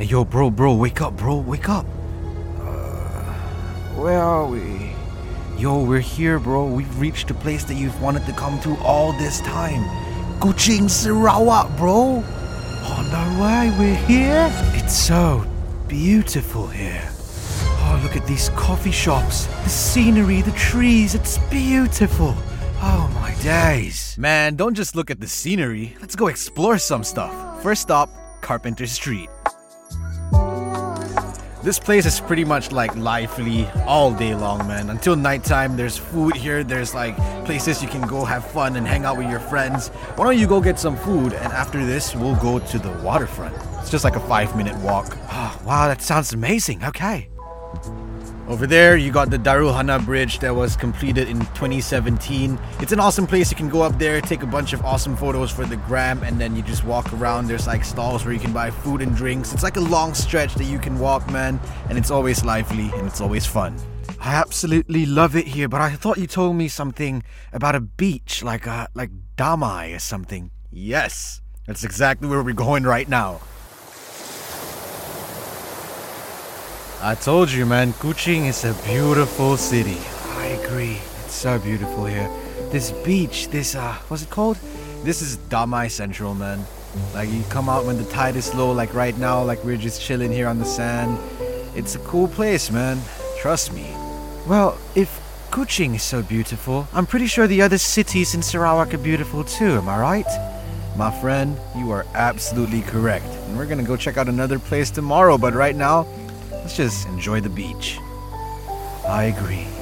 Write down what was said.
Hey, yo, bro, bro, wake up, bro, wake up. Uh, where are we? Yo, we're here, bro. We've reached the place that you've wanted to come to all this time. Kuching Sarawak, bro. Oh no way, we're here. It's so beautiful here. Oh, look at these coffee shops, the scenery, the trees. It's beautiful. Oh my days. Man, don't just look at the scenery. Let's go explore some stuff. First stop, Carpenter Street. This place is pretty much like lively all day long, man. Until nighttime, there's food here. There's like places you can go have fun and hang out with your friends. Why don't you go get some food? And after this, we'll go to the waterfront. It's just like a five minute walk. Oh, wow, that sounds amazing. Okay. Over there, you got the Darul Hana Bridge that was completed in 2017. It's an awesome place. You can go up there, take a bunch of awesome photos for the gram, and then you just walk around. There's like stalls where you can buy food and drinks. It's like a long stretch that you can walk, man, and it's always lively and it's always fun. I absolutely love it here, but I thought you told me something about a beach, like uh, like Damai or something. Yes, that's exactly where we're going right now. I told you, man, Kuching is a beautiful city. I agree. It's so beautiful here. This beach, this, uh, what's it called? This is Damai Central, man. Like, you come out when the tide is low, like right now, like we're just chilling here on the sand. It's a cool place, man. Trust me. Well, if Kuching is so beautiful, I'm pretty sure the other cities in Sarawak are beautiful too, am I right? My friend, you are absolutely correct. And we're gonna go check out another place tomorrow, but right now, Let's just enjoy the beach. I agree.